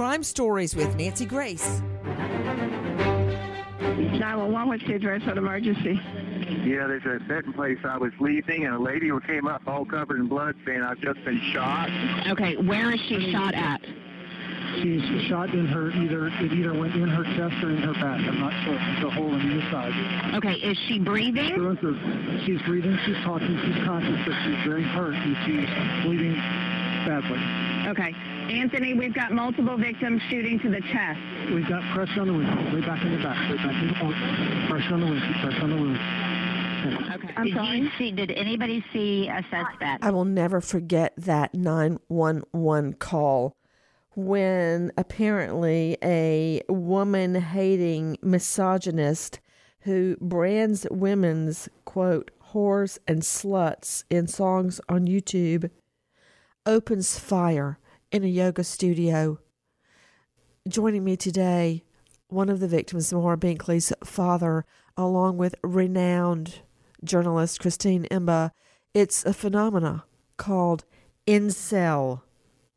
Crime Stories with Nancy Grace. 911, what's the address of the emergency? Yeah, there's a certain place I was leaving, and a lady who came up all covered in blood saying, I've just been shot. Okay, where is she shot at? She's shot in her either it either went in her chest or in her back. I'm not sure. It's a hole in either side. Okay, is she breathing? She's breathing, she's talking, she's conscious, but she's very hurt and she's bleeding badly. Okay. Anthony, we've got multiple victims shooting to the chest. We've got pressure on the windshield, way back in the back, way back in the front. Pressure on the windshield, pressure on the wound. Okay. I'm did sorry. You see, did anybody see a suspect? I will never forget that 911 call when apparently a woman hating misogynist who brands women's quote whores and sluts in songs on YouTube opens fire in a yoga studio. Joining me today, one of the victims, Maura Binkley's father, along with renowned journalist Christine Emba. It's a phenomena called incel.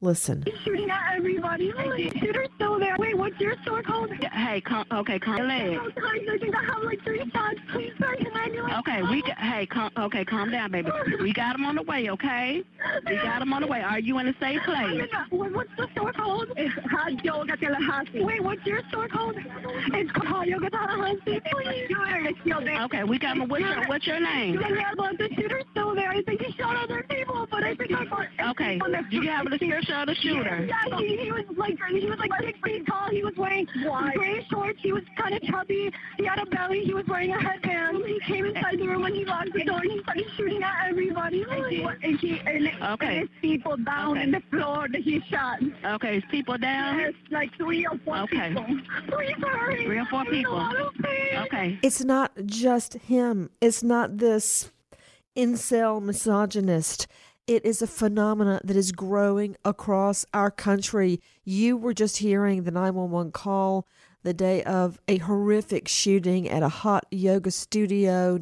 Listen. Shooting at everybody. Like, shooter's still there. Wait, what's your store called? Hey, com- okay, calm down. guys, I think I have like three shots. Please send an ambulance. Okay, we got, hey, com- okay, calm down, baby. We got him on the way, okay? We got him on the way. Are you in a safe place? Uh, in a- What's the store called? It's Hot Yoga Tallahassee. Wait, what's your store called? It's called Hot Yoga Tallahassee. Please do it. Still there. Okay, we got him. What's your, what's your name? Yeah, but the shooter's still there. I think he shot other people, but I think I got. Okay, do you have a description of the shooter? Yeah, he, he was like he was like six feet tall. He was wearing gray shorts. He was kind of chubby. He had a belly. He was wearing a headband. He came inside the room when he locked the door and he started shooting at everybody. And he, and he and, Okay. and his people down Okay. in the floor that he shot. Okay, is people down? Yes, like three or four Okay. people. Three, sorry. Three or four I'm a people. lot of pain. Okay. It's not just him. It's not this incel misogynist. It is a phenomenon that is growing across our country. You were just hearing the 911 call the day of a horrific shooting at a hot yoga studio.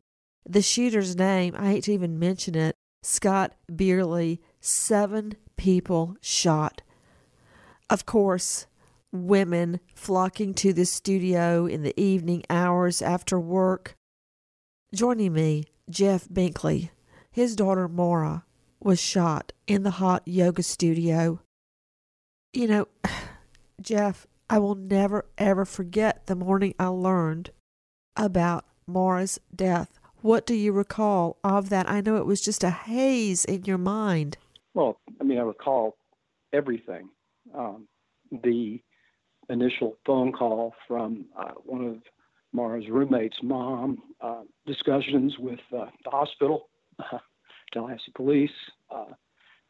The shooter's name, I hate to even mention it, Scott Beierle. Seven people shot. Of course, women flocking to the studio in the evening hours after work. Joining me, Jeff Binkley. His daughter Maura was shot in the hot yoga studio. You know, Jeff, I will never ever forget the morning I learned about Maura's death. What do you recall of that? I know it was just a haze in your mind. Well, I mean, I recall everything. Um, the initial phone call from uh, one of Maura's roommates' mom, uh, discussions with uh, the hospital, Tallahassee Police, uh,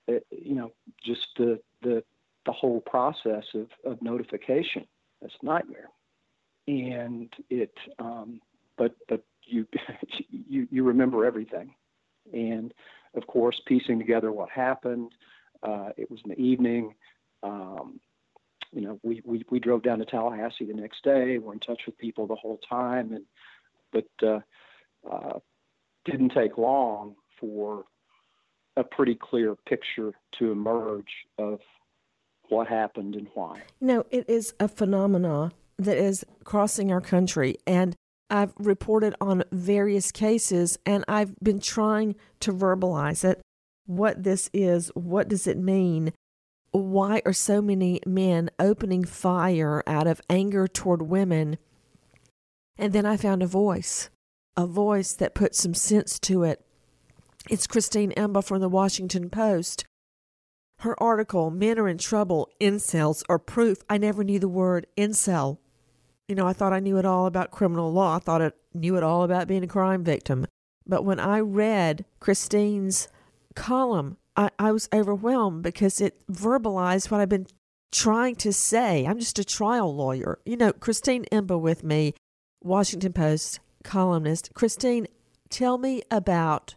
it, you know, just the, the, the whole process of, of notification. A nightmare. And it, um, but, but you, you, you remember everything. And of course, piecing together what happened, uh, it was in the evening. Um, you you know, we, we, we drove down to Tallahassee the next day. We're in touch with people the whole time, and but uh, uh, didn't take long for a pretty clear picture to emerge of what happened and why. No, it is a phenomena that is crossing our country, and I've reported on various cases, and I've been trying to verbalize it. What this is, what does it mean? Why are so many men opening fire out of anger toward women? And then I found a voice, a voice that put some sense to it. It's Christine Emba from the Washington Post. Her article, Men Are in Trouble, Incels Are Proof. I never knew the word incel. You know, I thought I knew it all about criminal law. I thought I knew it all about being a crime victim. But when I read Christine's column, I, I was overwhelmed because it verbalized what I've been trying to say. I'm just a trial lawyer. You know, Christine Emba with me, Washington Post columnist. Christine, tell me about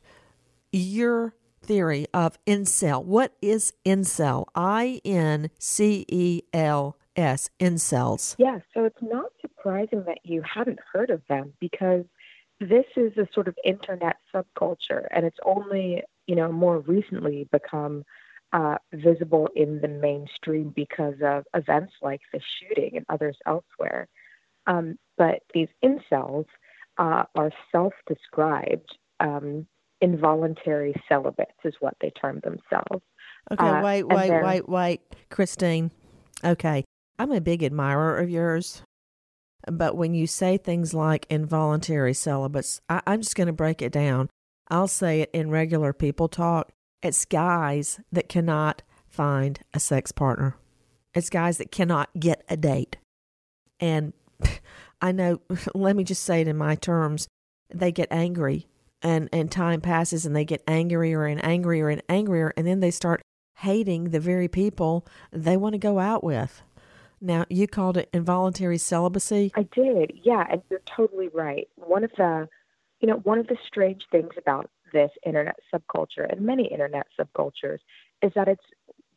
your theory of incel. What is incel? I N C E L S, incels. Yeah, so it's not surprising that you hadn't heard of them because this is a sort of internet subculture and it's only, you know, more recently become uh, visible in the mainstream because of events like the shooting and others elsewhere. Um, but these incels uh, are self described um, involuntary celibates, is what they term themselves. Okay, uh, wait, wait, wait, wait, Christine. Okay, I'm a big admirer of yours. But when you say things like involuntary celibates, I, I'm just going to break it down. I'll say it in regular people talk. It's guys that cannot find a sex partner. It's guys that cannot get a date. And I know, let me just say it in my terms, they get angry and, and time passes and they get angrier and angrier and angrier. And then they start hating the very people they want to go out with. Now, you called it involuntary celibacy? I did, yeah, and you're totally right. One of the, you know, one of the strange things about this internet subculture and many internet subcultures is that it's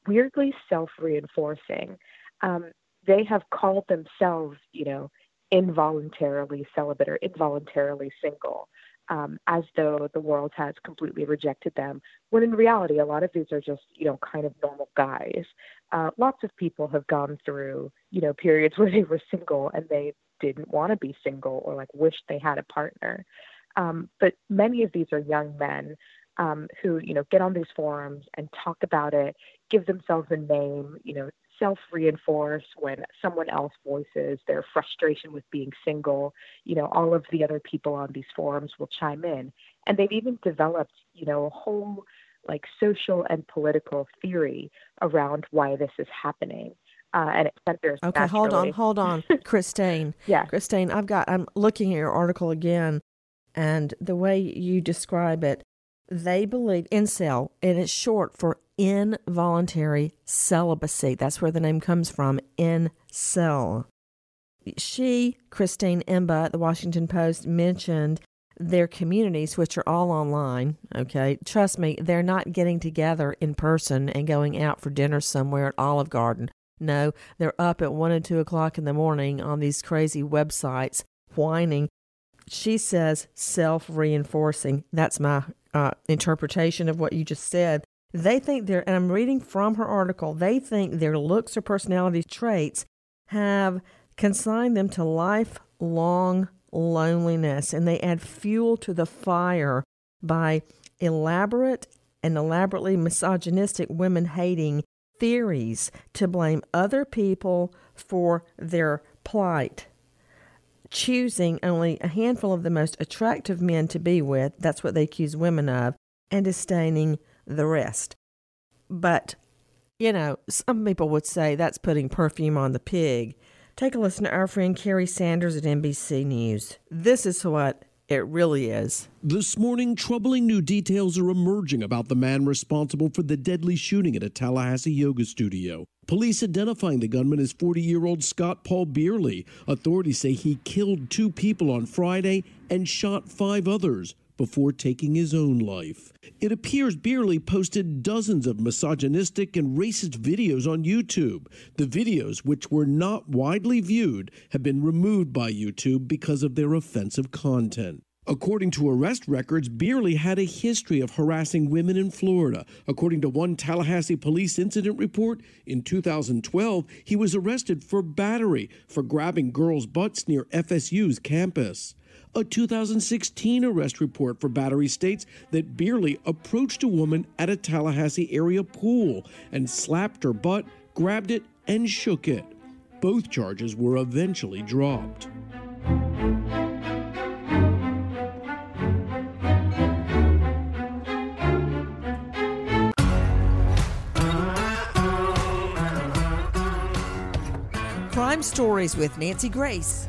weirdly self reinforcing. Um, they have called themselves, you know, involuntarily celibate or involuntarily single um, as though the world has completely rejected them. When in reality, a lot of these are just, you know, kind of normal guys. Uh, lots of people have gone through, you know, periods where they were single and they didn't want to be single or like wish they had a partner. Um, but many of these are young men um, who, you know, get on these forums and talk about it, give themselves a name, you know, self reinforce when someone else voices their frustration with being single. You know, all of the other people on these forums will chime in. And they've even developed, you know, a whole like social and political theory around why this is happening. Uh, and it centers. Okay, naturally. hold on, hold on, Christine. yeah, Christine, I've got. I'm looking at your article again, and the way you describe it, they believe incel, and it's short for involuntary celibacy. That's where the name comes from, in cell. She, Christine Emba at the Washington Post, mentioned their communities, which are all online. Okay, trust me, they're not getting together in person and going out for dinner somewhere at Olive Garden. No, they're up at one and two o'clock in the morning on these crazy websites whining. She says self reinforcing. That's my uh, interpretation of what you just said. They think they're, and I'm reading from her article, they think their looks or personality traits have consigned them to lifelong loneliness and they add fuel to the fire by elaborate and elaborately misogynistic women hating theories to blame other people for their plight. Choosing only a handful of the most attractive men to be with, that's what they accuse women of, and disdaining the rest. But, you know, some people would say that's putting perfume on the pig. Take a listen to our friend Kerry Sanders at NBC News. This is what it really is. This morning, troubling new details are emerging about the man responsible for the deadly shooting at a Tallahassee yoga studio. Police identifying the gunman as 40 year old Scott Paul Beierle. Authorities say he killed two people on Friday and shot five others. Before taking his own life. It appears Beierle posted dozens of misogynistic and racist videos on YouTube. The videos, which were not widely viewed, have been removed by YouTube because of their offensive content. According to arrest records, Beierle had a history of harassing women in Florida. According to one Tallahassee police incident report, in 2012, he was arrested for battery for grabbing girls' butts near FSU's campus. A 2016 arrest report for battery states that Beierle approached a woman at a Tallahassee area pool and slapped her butt, grabbed it, and shook it. Both charges were eventually dropped. Crime Stories with Nancy Grace.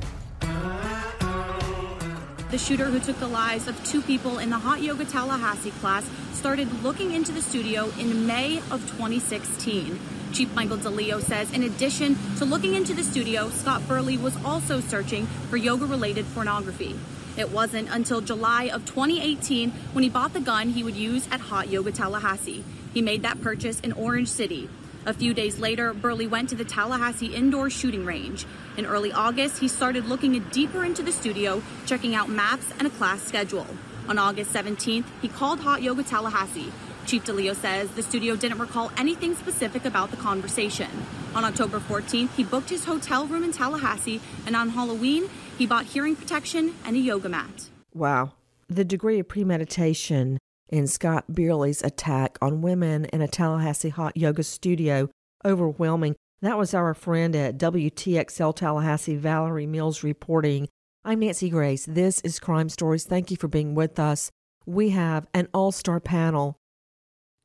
The shooter who took the lives of two people in the Hot Yoga Tallahassee class started looking into the studio in May of 2016. Chief Michael DeLeo says in addition to looking into the studio, Scott Beierle was also searching for yoga related pornography. It wasn't until July of 2018 when he bought the gun he would use at Hot Yoga Tallahassee. He made that purchase in Orange City. A few days later, Beierle went to the Tallahassee indoor shooting range. In early August, he started looking deeper into the studio, checking out maps and a class schedule. On August 17th, he called Hot Yoga Tallahassee. Chief DeLeo says the studio didn't recall anything specific about the conversation. On October 14th, he booked his hotel room in Tallahassee, and on Halloween, he bought hearing protection and a yoga mat. Wow. The degree of premeditation in Scott Beierle's attack on women in a Tallahassee hot yoga studio overwhelming. That was our friend at WTXL Tallahassee, Valerie Mills, reporting. I'm Nancy Grace. This is Crime Stories. Thank you for being with us. We have an all star panel,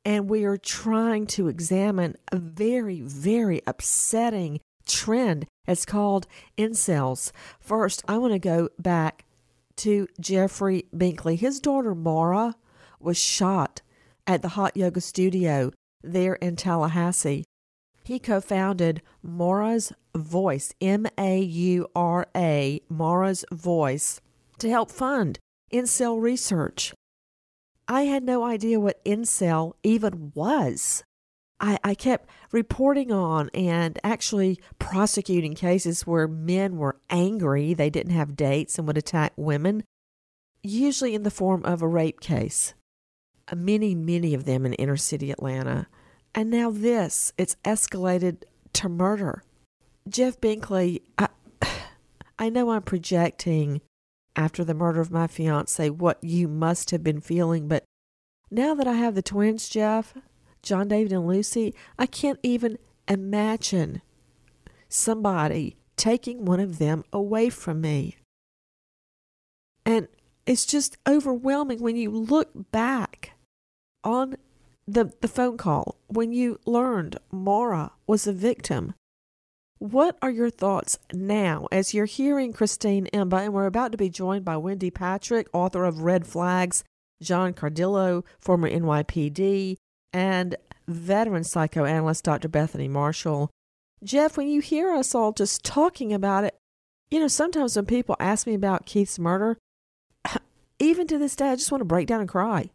and we are trying to examine a very, very upsetting trend. It's called incels. First, I want to go back to Jeffrey Binkley. His daughter, Maura, was shot at the hot yoga studio there in Tallahassee. He co founded Maura's Voice, M A U R A, Maura's Voice, to help fund incel research. I had no idea what incel even was. I, I kept reporting on and actually prosecuting cases where men were angry they didn't have dates and would attack women, usually in the form of a rape case many, many of them in inner city Atlanta. And now this, it's escalated to murder. Jeff Binkley, I, I know I'm projecting after the murder of my fiance what you must have been feeling, but now that I have the twins, Jeff, John David and Lucy, I can't even imagine somebody taking one of them away from me. And it's just overwhelming when you look back on the, the phone call when you learned Maura was a victim. What are your thoughts now as you're hearing Christine Emba, and we're about to be joined by Wendy Patrick, author of Red Flags, John Cardillo, former NYPD, and veteran psychoanalyst Dr. Bethany Marshall. Jeff, when you hear us all just talking about it, you know, sometimes when people ask me about Keith's murder, even to this day, I just want to break down and cry.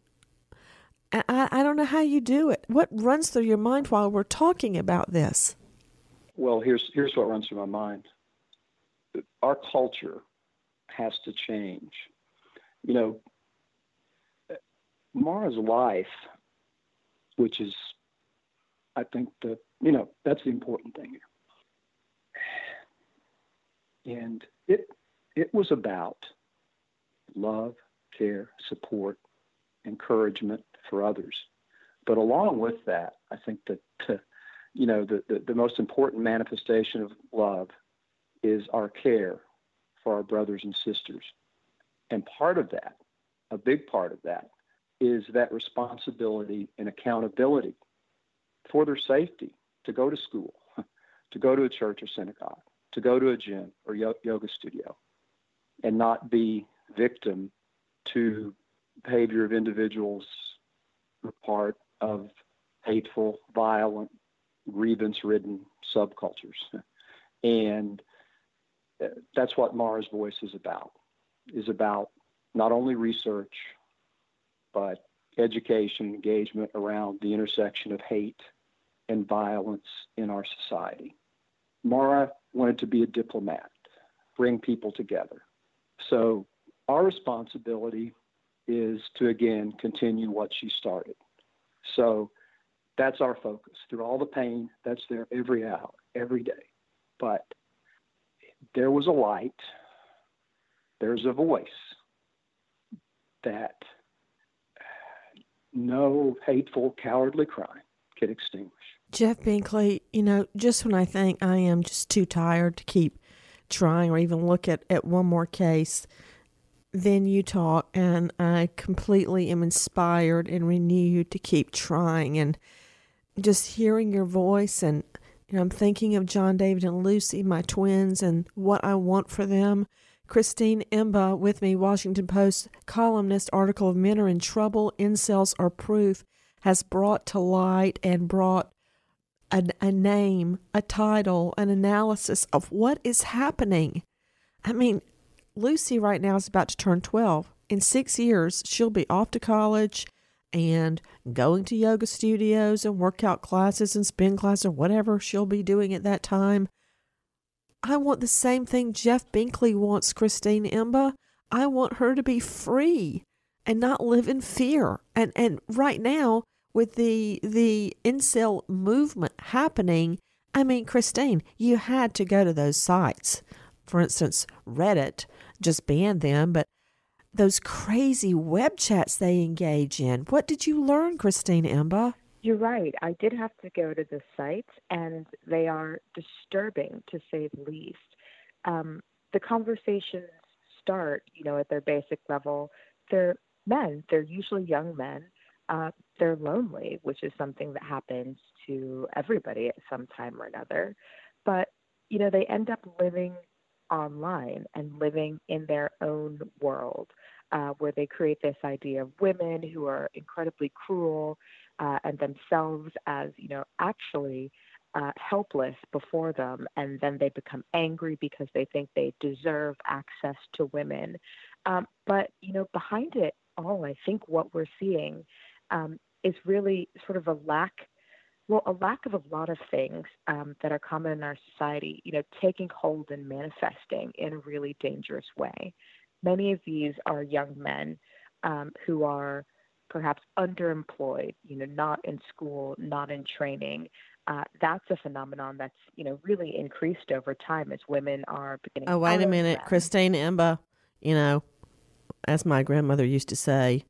I, I don't know how you do it. What runs through your mind while we're talking about this? Well, here's here's what runs through my mind. Our culture has to change. You know, Maura's life, which is, I think the you know that's the important thing here. And it it was about love, care, support, encouragement, for others. But along with that, I think that you know the, the, the most important manifestation of love is our care for our brothers and sisters. And part of that, a big part of that, is that responsibility and accountability for their safety to go to school, to go to a church or synagogue, to go to a gym or yoga studio, and not be victim to behavior of individuals part of hateful, violent, grievance ridden subcultures. And uh, that's what Maura's Voice is about, is about not only research, but education, engagement around the intersection of hate and violence in our society. Maura wanted to be a diplomat, bring people together. So our responsibility is to again continue what she started. So that's our focus. Through all the pain, that's there every hour, every day. But there was a light, there's a voice that no hateful, cowardly crime can extinguish. Jeff Binkley, you know, just when I think I am just too tired to keep trying or even look at, at one more case, then you talk, and I completely am inspired and renewed to keep trying. And just hearing your voice, and you know, I'm thinking of John David and Lucy, my twins, and what I want for them. Christine Emba with me, Washington Post columnist, article of Men Are in Trouble, Incels Are Proof, has brought to light and brought a, a name, a title, an analysis of what is happening. I mean, Lucy right now is about to turn 12. In six years, she'll be off to college and going to yoga studios and workout classes and spin classes or whatever she'll be doing at that time. I want the same thing Jeff Binkley wants Christine Emba. I want her to be free and not live in fear. And and right now with the the incel movement happening, I mean, Christine, you had to go to those sites. For instance, Reddit just banned them, but those crazy web chats they engage in. What did you learn, Christine Emba? You're right. I did have to go to the sites, and they are disturbing to say the least. Um, the conversations start, you know, at their basic level. They're men. They're usually young men. Uh, they're lonely, which is something that happens to everybody at some time or another. But you know, they end up living online and living in their own world, uh, where they create this idea of women who are incredibly cruel uh, and themselves as, you know, actually uh, helpless before them, and then they become angry because they think they deserve access to women. Um, but, you know, behind it all, I think what we're seeing um, is really sort of a lack well, a lack of a lot of things um, that are common in our society, you know, taking hold and manifesting in a really dangerous way. Many of these are young men um, who are perhaps underemployed, you know, not in school, not in training. Uh, that's a phenomenon that's, you know, really increased over time as women are beginning. Oh, wait a minute, Christine Emba. You know, as my grandmother used to say,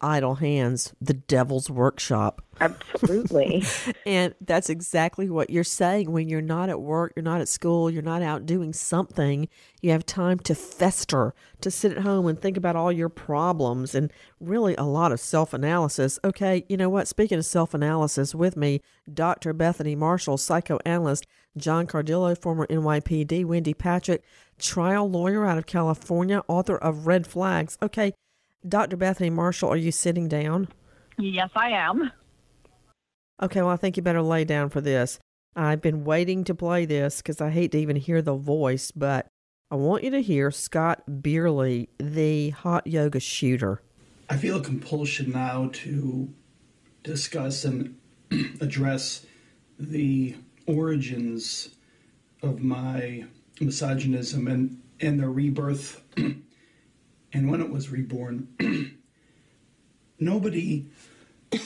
idle hands, the devil's workshop. Absolutely. and that's exactly what you're saying. When you're not at work, you're not at school, you're not out doing something, you have time to fester, to sit at home and think about all your problems and really a lot of self analysis. Okay, you know what? Speaking of self analysis, with me, Dr. Bethany Marshall, psychoanalyst, John Cardillo, former NYPD, Wendy Patrick, trial lawyer out of California, author of Red Flags. Okay Dr. Bethany Marshall, are you sitting down? Yes, I am. Okay, well, I think you better lay down for this. I've been waiting to play this because I hate to even hear the voice, but I want you to hear Scott Beierle, the hot yoga shooter. I feel a compulsion now to discuss and address the origins of my misogynism and, and the rebirth and when it was reborn, nobody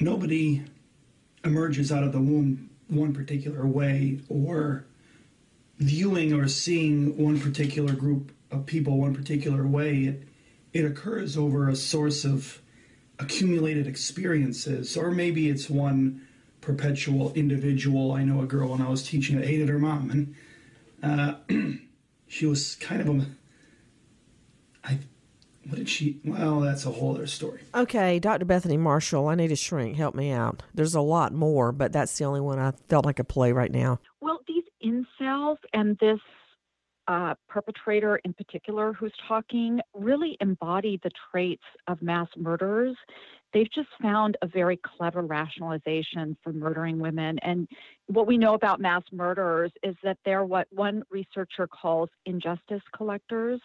nobody emerges out of the womb one particular way or viewing or seeing one particular group of people one particular way. It it occurs over a source of accumulated experiences or maybe it's one perpetual individual. I know a girl when i was teaching that hated her mom and uh, she was kind of a I what did she well that's a whole other story. Okay dr bethany marshall i need a shrink. Help me out. There's a lot more but that's the only one i felt i could play right now. Well these incels and this uh, perpetrator in particular who's talking really embody the traits of mass murderers. They've just found a very clever rationalization for murdering women. And what we know about mass murderers is that they're what one researcher calls injustice collectors.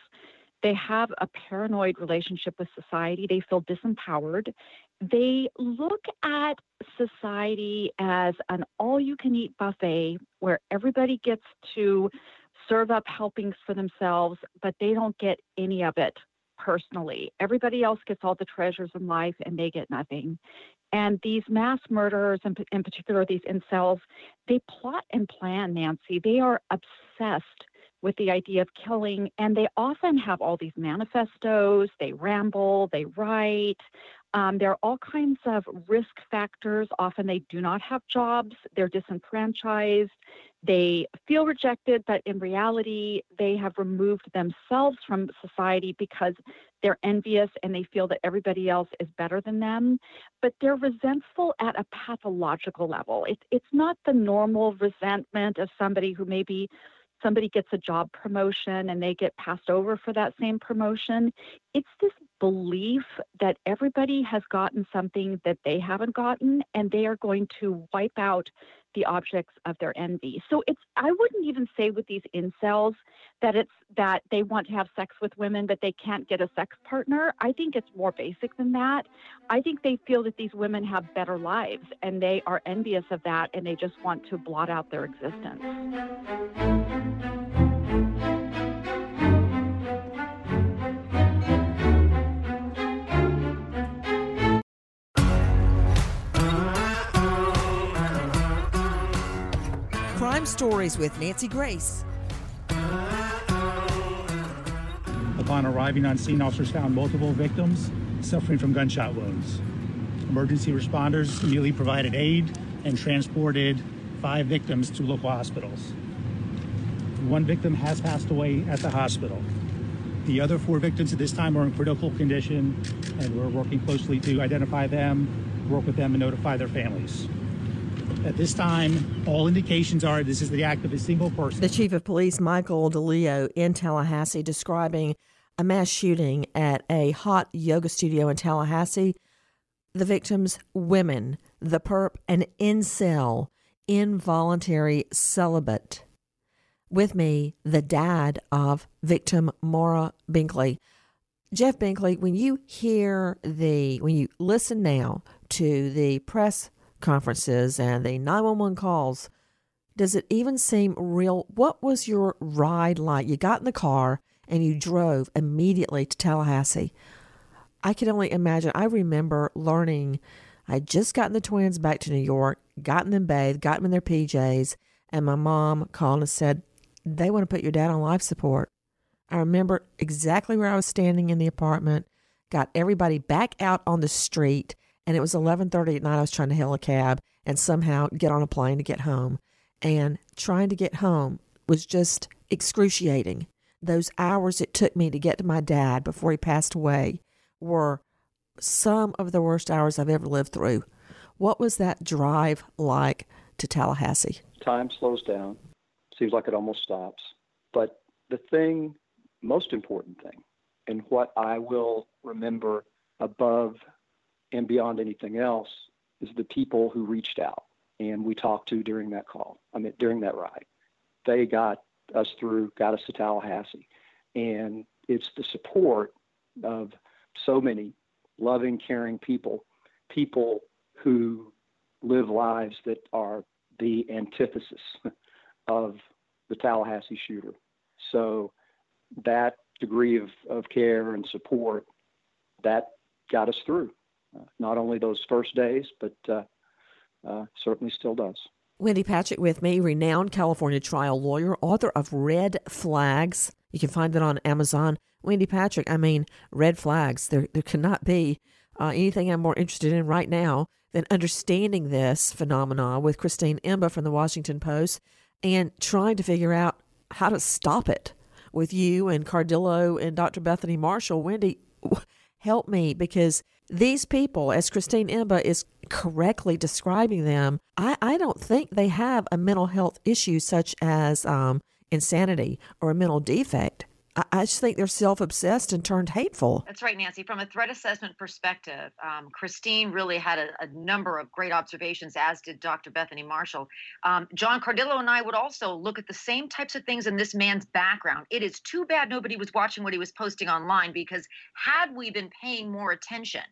They have a paranoid relationship with society. They feel disempowered. They look at society as an all you can eat buffet where everybody gets to serve up helpings for themselves, but they don't get any of it personally. Everybody else gets all the treasures in life and they get nothing. And these mass murderers, in, in particular these incels, they plot and plan, Nancy. They are obsessed with the idea of killing, and they often have all these manifestos. They ramble, they write. Um, there are all kinds of risk factors. Often they do not have jobs, they're disenfranchised, they feel rejected, but in reality, they have removed themselves from society because they're envious and they feel that everybody else is better than them. But they're resentful at a pathological level. It, it's not the normal resentment of somebody who maybe somebody gets a job promotion and they get passed over for that same promotion. It's this belief that everybody has gotten something that they haven't gotten and they are going to wipe out the objects of their envy. So it's I wouldn't even say with these incels that it's that they want to have sex with women but they can't get a sex partner. I think it's more basic than that. I think they feel that these women have better lives and they are envious of that and they just want to blot out their existence. Crime Stories with Nancy Grace. Upon arriving on scene, officers found multiple victims suffering from gunshot wounds. Emergency responders immediately provided aid and transported five victims to local hospitals. One victim has passed away at the hospital. The other four victims at this time are in critical condition, and we're working closely to identify them, work with them, and notify their families. At this time, all indications are this is the act of a single person. The chief of police, Michael DeLeo, in Tallahassee, describing a mass shooting at a hot yoga studio in Tallahassee. The victims, women, the perp, an incel, involuntary celibate. With me, the dad of victim Maura Binkley. Jeff Binkley, when you hear the, when you listen now to the press conferences and the 911 calls, does it even seem real? What was your ride like? You got in the car and you drove immediately to Tallahassee. I can only imagine. I remember learning. I just gotten the twins back to New York, gotten them bathed, got them in their PJs, and my mom called and said, They want to put your dad on life support. I remember exactly where I was standing in the apartment, got everybody back out on the street, and it was 11:30 at night I was trying to hail a cab and somehow get on a plane to get home. And trying to get home was just excruciating. Those hours it took me to get to my dad before he passed away were some of the worst hours I've ever lived through. What was that drive like to Tallahassee? Time slows down. Seems like it almost stops. But the thing, most important thing, and what I will remember above and beyond anything else is the people who reached out and we talked to during that call. I mean, during that ride, they got us through, got us to Tallahassee, and it's the support of so many loving, caring people, people who live lives that are the antithesis of the Tallahassee shooter. So that degree of, of care and support that got us through not only those first days, but uh, uh, certainly still does. Wendy Patrick with me, renowned California trial lawyer, author of Red Flags. You can find it on Amazon. Wendy Patrick, I mean, red flags. There, there cannot be uh, anything I'm more interested in right now than understanding this phenomena with Christine Emba from the Washington Post and trying to figure out how to stop it with you and Cardillo and Dr. Bethany Marshall. Wendy, help me because these people, as Christine Emba is correctly describing them, I, I don't think they have a mental health issue such as um, insanity or a mental defect. I, just think they're self obsessed and turned hateful. That's right, Nancy. From a threat assessment perspective, um, Christine really had a, a, number of great observations, as did Dr. Bethany Marshall. Um, John Cardillo and I would also look at the same types of things in this man's background. It is too bad nobody was watching what he was posting online because had we been paying more attention,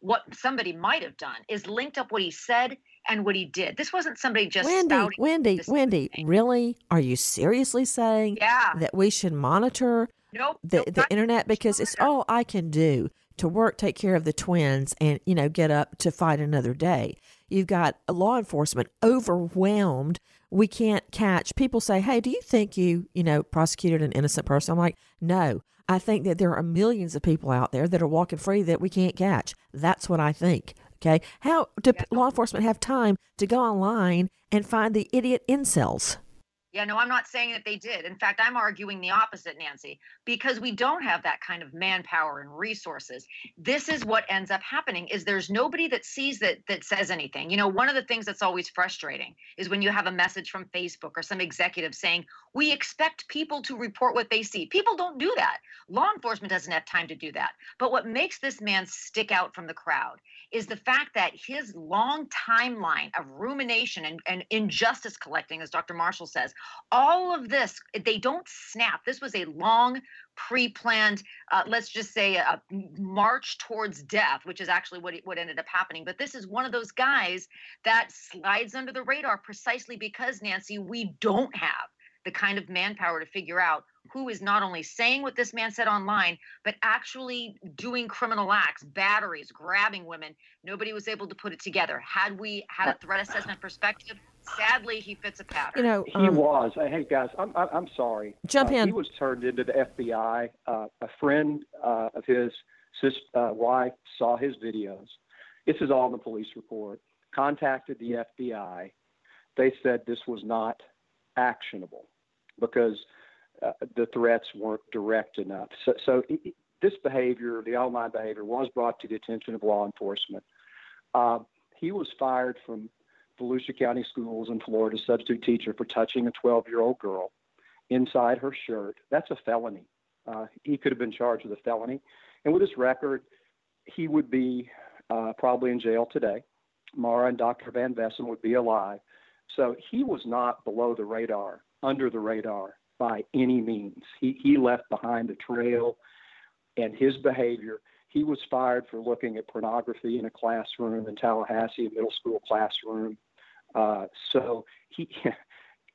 what somebody might have done is linked up what he said and what he did. This wasn't somebody just Wendy, Wendy, Wendy. Thing. Really? Are you seriously saying yeah. that we should monitor nope, the nope, the internet because it's all I can do to work, take care of the twins, and you know get up to fight another day. You've got law enforcement overwhelmed. We can't catch. People say, "Hey, do you think you you know prosecuted an innocent person?" I'm like, "No." I think that there are millions of people out there that are walking free that we can't catch. That's what I think. Okay. How do yeah. law enforcement have time to go online and find the idiot incels? Yeah, no, I'm not saying that they did. In fact, I'm arguing the opposite, Nancy, because we don't have that kind of manpower and resources. This is what ends up happening is there's nobody that sees that that says anything. You know, one of the things that's always frustrating is when you have a message from Facebook or some executive saying, "We expect people to report what they see." People don't do that. Law enforcement doesn't have time to do that. But what makes this man stick out from the crowd is the fact that his long timeline of rumination and, and injustice collecting, as Dr. Marshall says, all of this, they don't snap. This was a long, pre planned, uh, let's just say, a march towards death, which is actually what, what ended up happening. But this is one of those guys that slides under the radar precisely because, Nancy, we don't have the kind of manpower to figure out who is not only saying what this man said online, but actually doing criminal acts, batteries, grabbing women. Nobody was able to put it together. Had we had a threat assessment perspective, sadly, he fits a pattern. You know, um, he was. Hey, guys, I'm I'm sorry. Jump uh, in. He was turned into the FBI. Uh, a friend uh, of his sis, uh, wife saw his videos. This is all in the police report. Contacted the FBI. They said this was not actionable because uh, the threats weren't direct enough. So, so it, this behavior, the online behavior, was brought to the attention of law enforcement. Uh, he was fired from Volusia County Schools in Florida, substitute teacher for touching a 12 year old girl inside her shirt. That's a felony. Uh, he could have been charged with a felony. And with his record, he would be uh, probably in jail today. Maura and Dr. Van Vessem would be alive. So he was not below the radar, under the radar by any means. He, he left behind a trail, and his behavior, he was fired for looking at pornography in a classroom in Tallahassee, a middle school classroom. Uh, so he,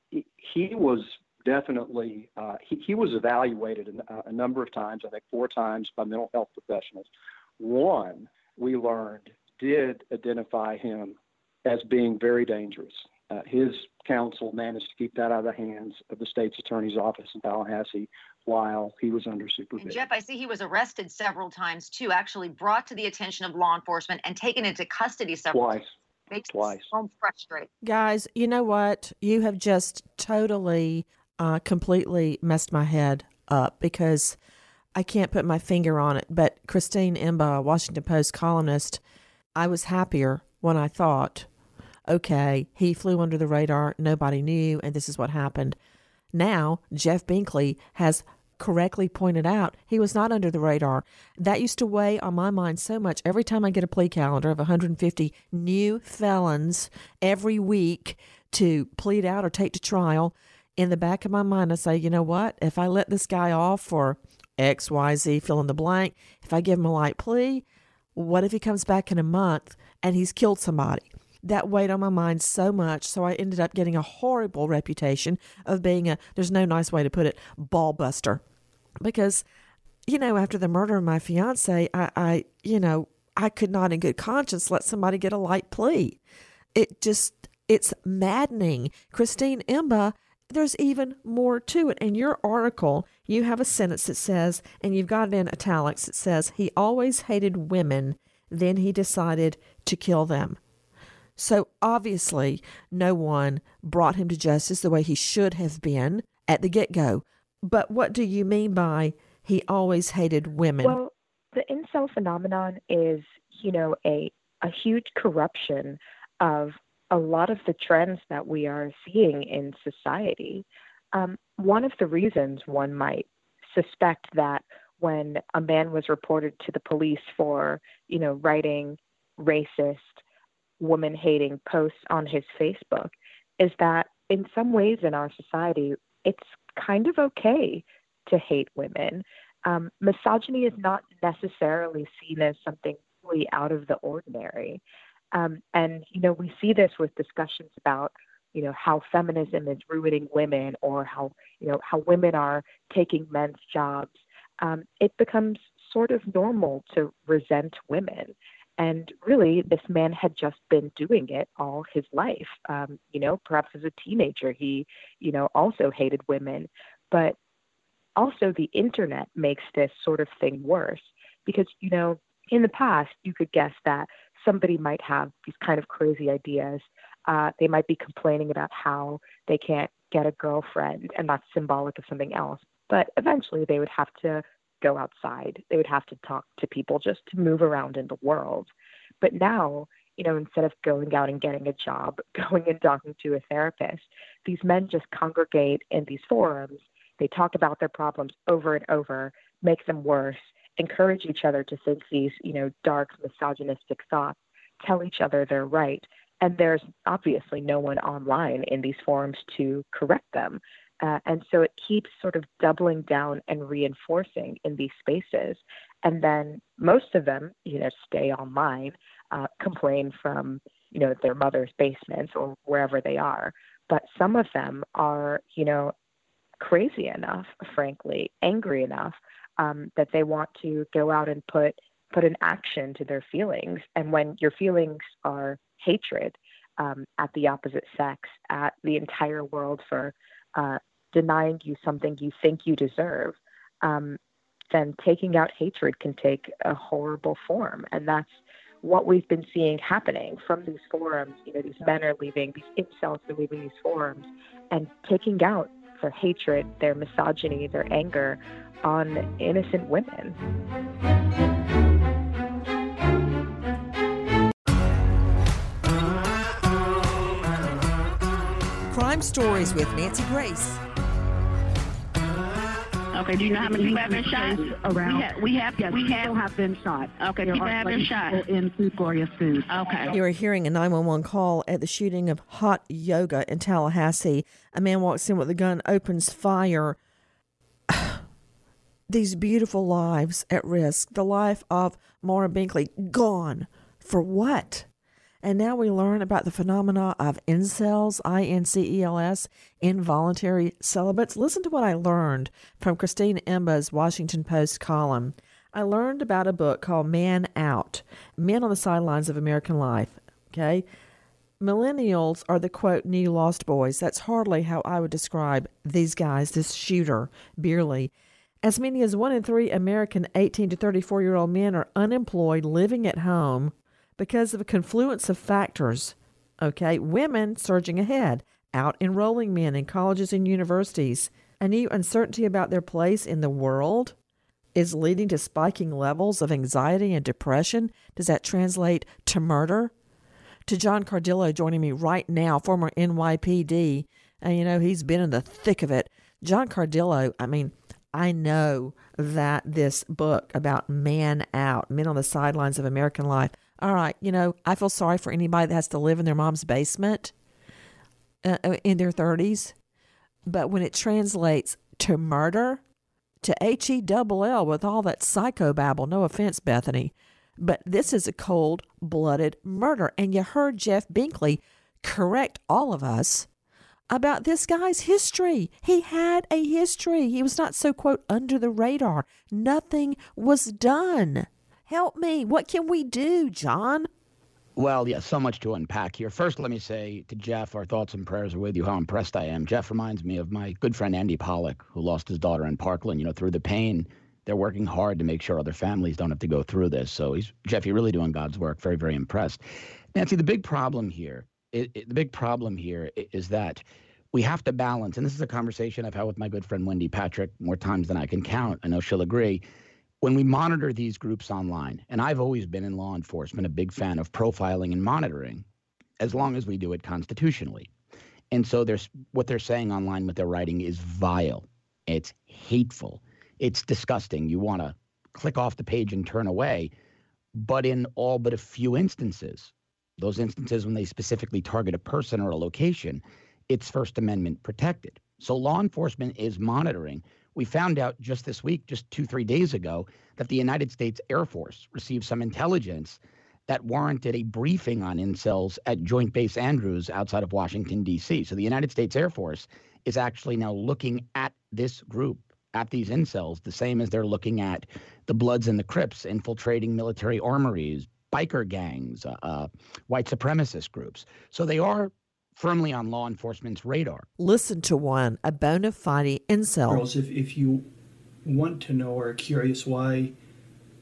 he was definitely, uh, he, he was evaluated a, a number of times, I think four times by mental health professionals. One, we learned, did identify him as being very dangerous. Uh, his counsel managed to keep that out of the hands of the state's attorney's office in Tallahassee while he was under supervision. And Jeff, I see he was arrested several times too, actually brought to the attention of law enforcement and taken into custody several Twice. times. Makes Twice. So frustrating. Guys, you know what? You have just totally, uh, completely messed my head up because I can't put my finger on it. But Christine Emba, Washington Post columnist, I was happier when I thought okay, he flew under the radar, nobody knew, and this is what happened. Now, Jeff Binkley has correctly pointed out he was not under the radar. That used to weigh on my mind so much. Every time I get a plea calendar of 150 new felons every week to plead out or take to trial, in the back of my mind, I say, you know what? If I let this guy off for X, Y, Z, fill in the blank, if I give him a light plea, what if he comes back in a month and he's killed somebody? That weighed on my mind so much. So I ended up getting a horrible reputation of being a, there's no nice way to put it, ball buster. Because, you know, after the murder of my fiance, I, I you know, I could not in good conscience let somebody get a light plea. It just, it's maddening. Christine Emba, there's even more to it. In your article, you have a sentence that says, and you've got it in italics, it says, he always hated women, then he decided to kill them. So obviously, no one brought him to justice the way he should have been at the get go. But what do you mean by he always hated women? Well, the incel phenomenon is, you know, a, a huge corruption of a lot of the trends that we are seeing in society. Um, one of the reasons one might suspect that when a man was reported to the police for, you know, writing racist, woman hating posts on his Facebook, is that in some ways in our society, it's kind of okay to hate women. Um, misogyny is not necessarily seen as something really out of the ordinary. Um, and, you know, we see this with discussions about, you know, how feminism is ruining women or how, you know, how women are taking men's jobs. Um, it becomes sort of normal to resent women. And really, this man had just been doing it all his life. Um, you know, perhaps as a teenager, he, you know, also hated women. But also, the internet makes this sort of thing worse because, you know, in the past, you could guess that somebody might have these kind of crazy ideas. Uh, they might be complaining about how they can't get a girlfriend, and that's symbolic of something else. But eventually, they would have to go outside. They would have to talk to people just to move around in the world. But now, you know, instead of going out and getting a job, going and talking to a therapist, these men just congregate in these forums. They talk about their problems over and over, make them worse, encourage each other to think these, you know, dark misogynistic thoughts, tell each other they're right. And there's obviously no one online in these forums to correct them. Uh, and so it keeps sort of doubling down and reinforcing in these spaces. And then most of them, you know, stay online, uh, complain from, you know, their mother's basements or wherever they are. But some of them are, you know, crazy enough, frankly, angry enough um, that they want to go out and put put an action to their feelings. And when your feelings are hatred um, at the opposite sex, at the entire world for uh, denying you something you think you deserve, um, then taking out hatred can take a horrible form. And that's what we've been seeing happening from these forums. You know, these men are leaving, these incels are leaving these forums and taking out their hatred, their misogyny, their anger on innocent women. Crime Stories with Nancy Grace. Okay, do you know how many people have been shot? Around. We have, we have, yes, we have. people have been shot. Okay, There people are have been shot. in Food Gloria Foods. Okay. You are hearing a 911 call at the shooting of Hot Yoga in Tallahassee. A man walks in with a gun, opens fire. These beautiful lives at risk. The life of Maura Binkley gone. For what? And now we learn about the phenomena of incels, I N C E L S, involuntary celibates. Listen to what I learned from Christine Emba's Washington Post column. I learned about a book called Man Out Men on the Sidelines of American Life. Okay. Millennials are the quote new lost boys. That's hardly how I would describe these guys, this shooter, Beierle. As many as one in three American 18 to 34 year old men are unemployed, living at home because of a confluence of factors. Okay, women surging ahead, out enrolling men in colleges and universities. A new uncertainty about their place in the world is leading to spiking levels of anxiety and depression. Does that translate to murder? To John Cardillo joining me right now, former NYPD, and you know, he's been in the thick of it. John Cardillo, I mean, I know that this book about man out, men on the sidelines of American life. All right, you know, I feel sorry for anybody that has to live in their mom's basement uh, in their 30s. But when it translates to murder, to H E double L with all that psychobabble, no offense, Bethany, but this is a cold blooded murder. And you heard Jeff Binkley correct all of us about this guy's history. He had a history. He was not so, quote, under the radar. Nothing was done. Help me. What can we do, John? Well, yeah, so much to unpack here. First, let me say to Jeff, our thoughts and prayers are with you, how impressed I am. Jeff reminds me of my good friend Andy Pollack, who lost his daughter in Parkland. You know, through the pain, they're working hard to make sure other families don't have to go through this. So he's, Jeff, you're really doing God's work. Very, very impressed. Nancy, the big problem here, it, it, the big problem here is that we have to balance, and this is a conversation I've had with my good friend Wendy Patrick more times than I can count. I know she'll agree when we monitor these groups online, and I've always been in law enforcement a big fan of profiling and monitoring, as long as we do it constitutionally. And so there's what they're saying online, with they're writing is vile, it's hateful, It's disgusting. You want to click off the page and turn away. But in all but a few instances, those instances when they specifically target a person or a location, it's First Amendment protected. So law enforcement is monitoring. We found out just this week, just two, three days ago, that the United States Air Force received some intelligence that warranted a briefing on incels at Joint Base Andrews outside of Washington, D.C. So the United States Air Force is actually now looking at this group, at these incels, the same as they're looking at the Bloods and the Crips infiltrating military armories, biker gangs, uh, uh, white supremacist groups. So they are firmly on law enforcement's radar. Listen to one, a bona fide incel. Girls, if, if you want to know or are curious why,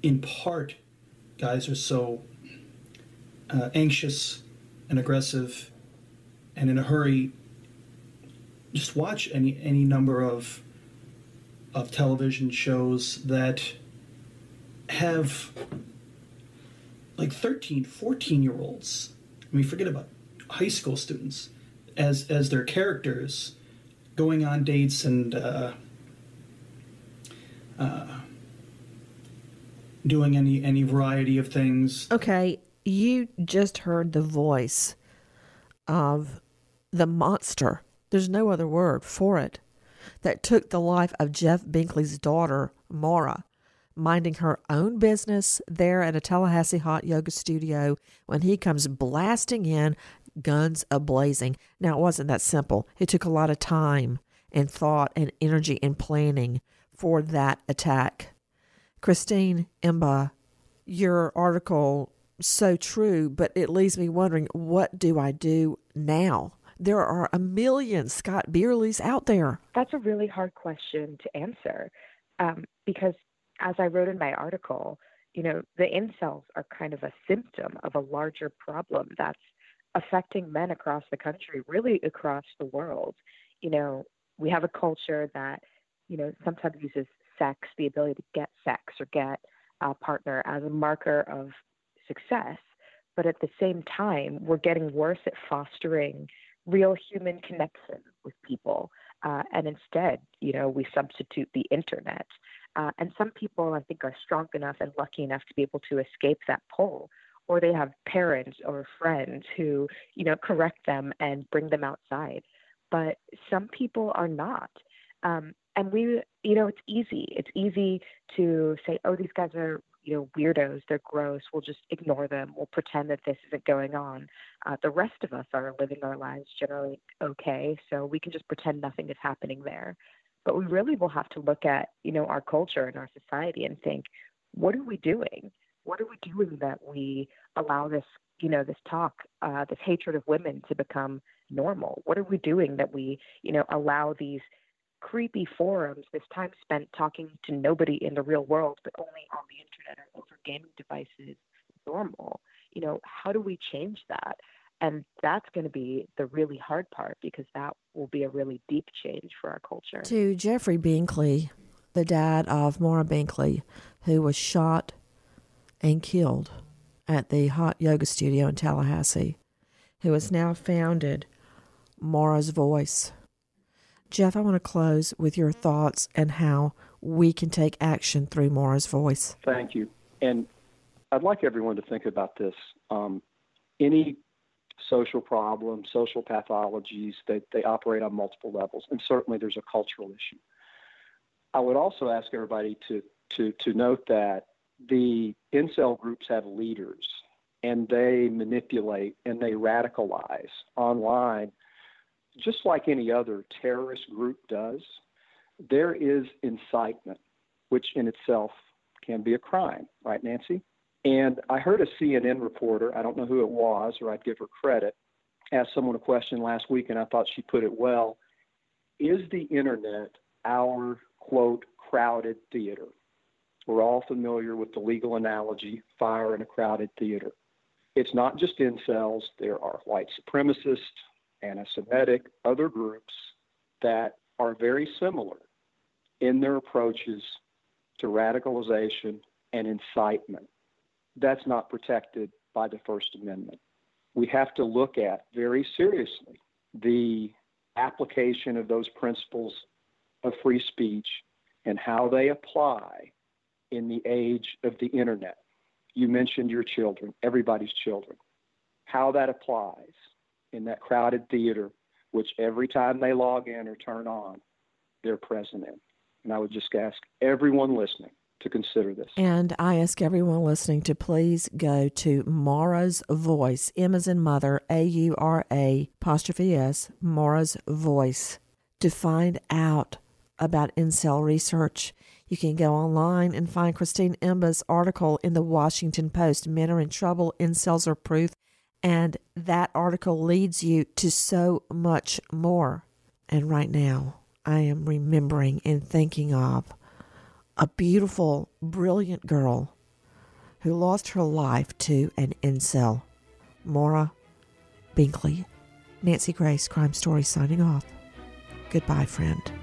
in part, guys are so uh, anxious and aggressive and in a hurry, just watch any any number of of television shows that have like 13, 14 year olds. I mean, forget about high school students as as their characters going on dates and uh, uh, doing any any variety of things. Okay, you just heard the voice of the monster. There's no other word for it. That took the life of Jeff Binkley's daughter, Maura, minding her own business there at a Tallahassee hot yoga studio when he comes blasting in, guns a blazing. Now, it wasn't that simple. It took a lot of time and thought and energy and planning for that attack. Christine Emba, your article so true, but it leaves me wondering what do I do now? There are a million Scott Beierles out there. That's a really hard question to answer um, because, as I wrote in my article, you know, the incels are kind of a symptom of a larger problem that's affecting men across the country, really across the world. You know, we have a culture that, you know, sometimes uses sex, the ability to get sex or get a partner as a marker of success. But at the same time, we're getting worse at fostering real human connection with people. Uh, and instead, you know, we substitute the internet. Uh, and some people, I think, are strong enough and lucky enough to be able to escape that pull, or they have parents or friends who, you know, correct them and bring them outside. But some people are not. Um, and we, you know, it's easy. It's easy to say, oh, these guys are you know, weirdos, they're gross, we'll just ignore them, we'll pretend that this isn't going on. Uh, the rest of us are living our lives generally okay, so we can just pretend nothing is happening there. But we really will have to look at, you know, our culture and our society and think, what are we doing? What are we doing that we allow this, you know, this talk, uh, this hatred of women to become normal? What are we doing that we, you know, allow these creepy forums, this time spent talking to nobody in the real world, but only on the internet or over gaming devices, normal. You know, how do we change that? And that's going to be the really hard part because that will be a really deep change for our culture. To Jeffrey Binkley, the dad of Maura Binkley, who was shot and killed at the hot yoga studio in Tallahassee, who has now founded Maura's Voice Jeff, I want to close with your thoughts and how we can take action through Maura's voice. Thank you. And I'd like everyone to think about this. Um, any social problem, social pathologies, they, they operate on multiple levels, and certainly there's a cultural issue. I would also ask everybody to, to, to note that the incel groups have leaders and they manipulate and they radicalize online just like any other terrorist group does, there is incitement, which in itself can be a crime, right, Nancy? And I heard a CNN reporter, I don't know who it was, or I'd give her credit, ask someone a question last week, and I thought she put it well. Is the internet our, quote, crowded theater? We're all familiar with the legal analogy fire in a crowded theater. It's not just incels, there are white supremacists, anti Semitic, other groups that are very similar in their approaches to radicalization and incitement. That's not protected by the First Amendment. We have to look at very seriously the application of those principles of free speech and how they apply in the age of the internet. You mentioned your children, everybody's children, how that applies in that crowded theater, which every time they log in or turn on, they're present in. And I would just ask everyone listening to consider this. And I ask everyone listening to please go to Maura's Voice, M as in mother, A U R A apostrophe S, Maura's Voice, to find out about incel research. You can go online and find Christine Emba's article in the Washington Post, Men Are in Trouble, Incels Are Proof. And that article leads you to so much more. And right now, I am remembering and thinking of a beautiful, brilliant girl who lost her life to an incel. Maura Binkley. Nancy Grace, Crime Story, signing off. Goodbye, friend.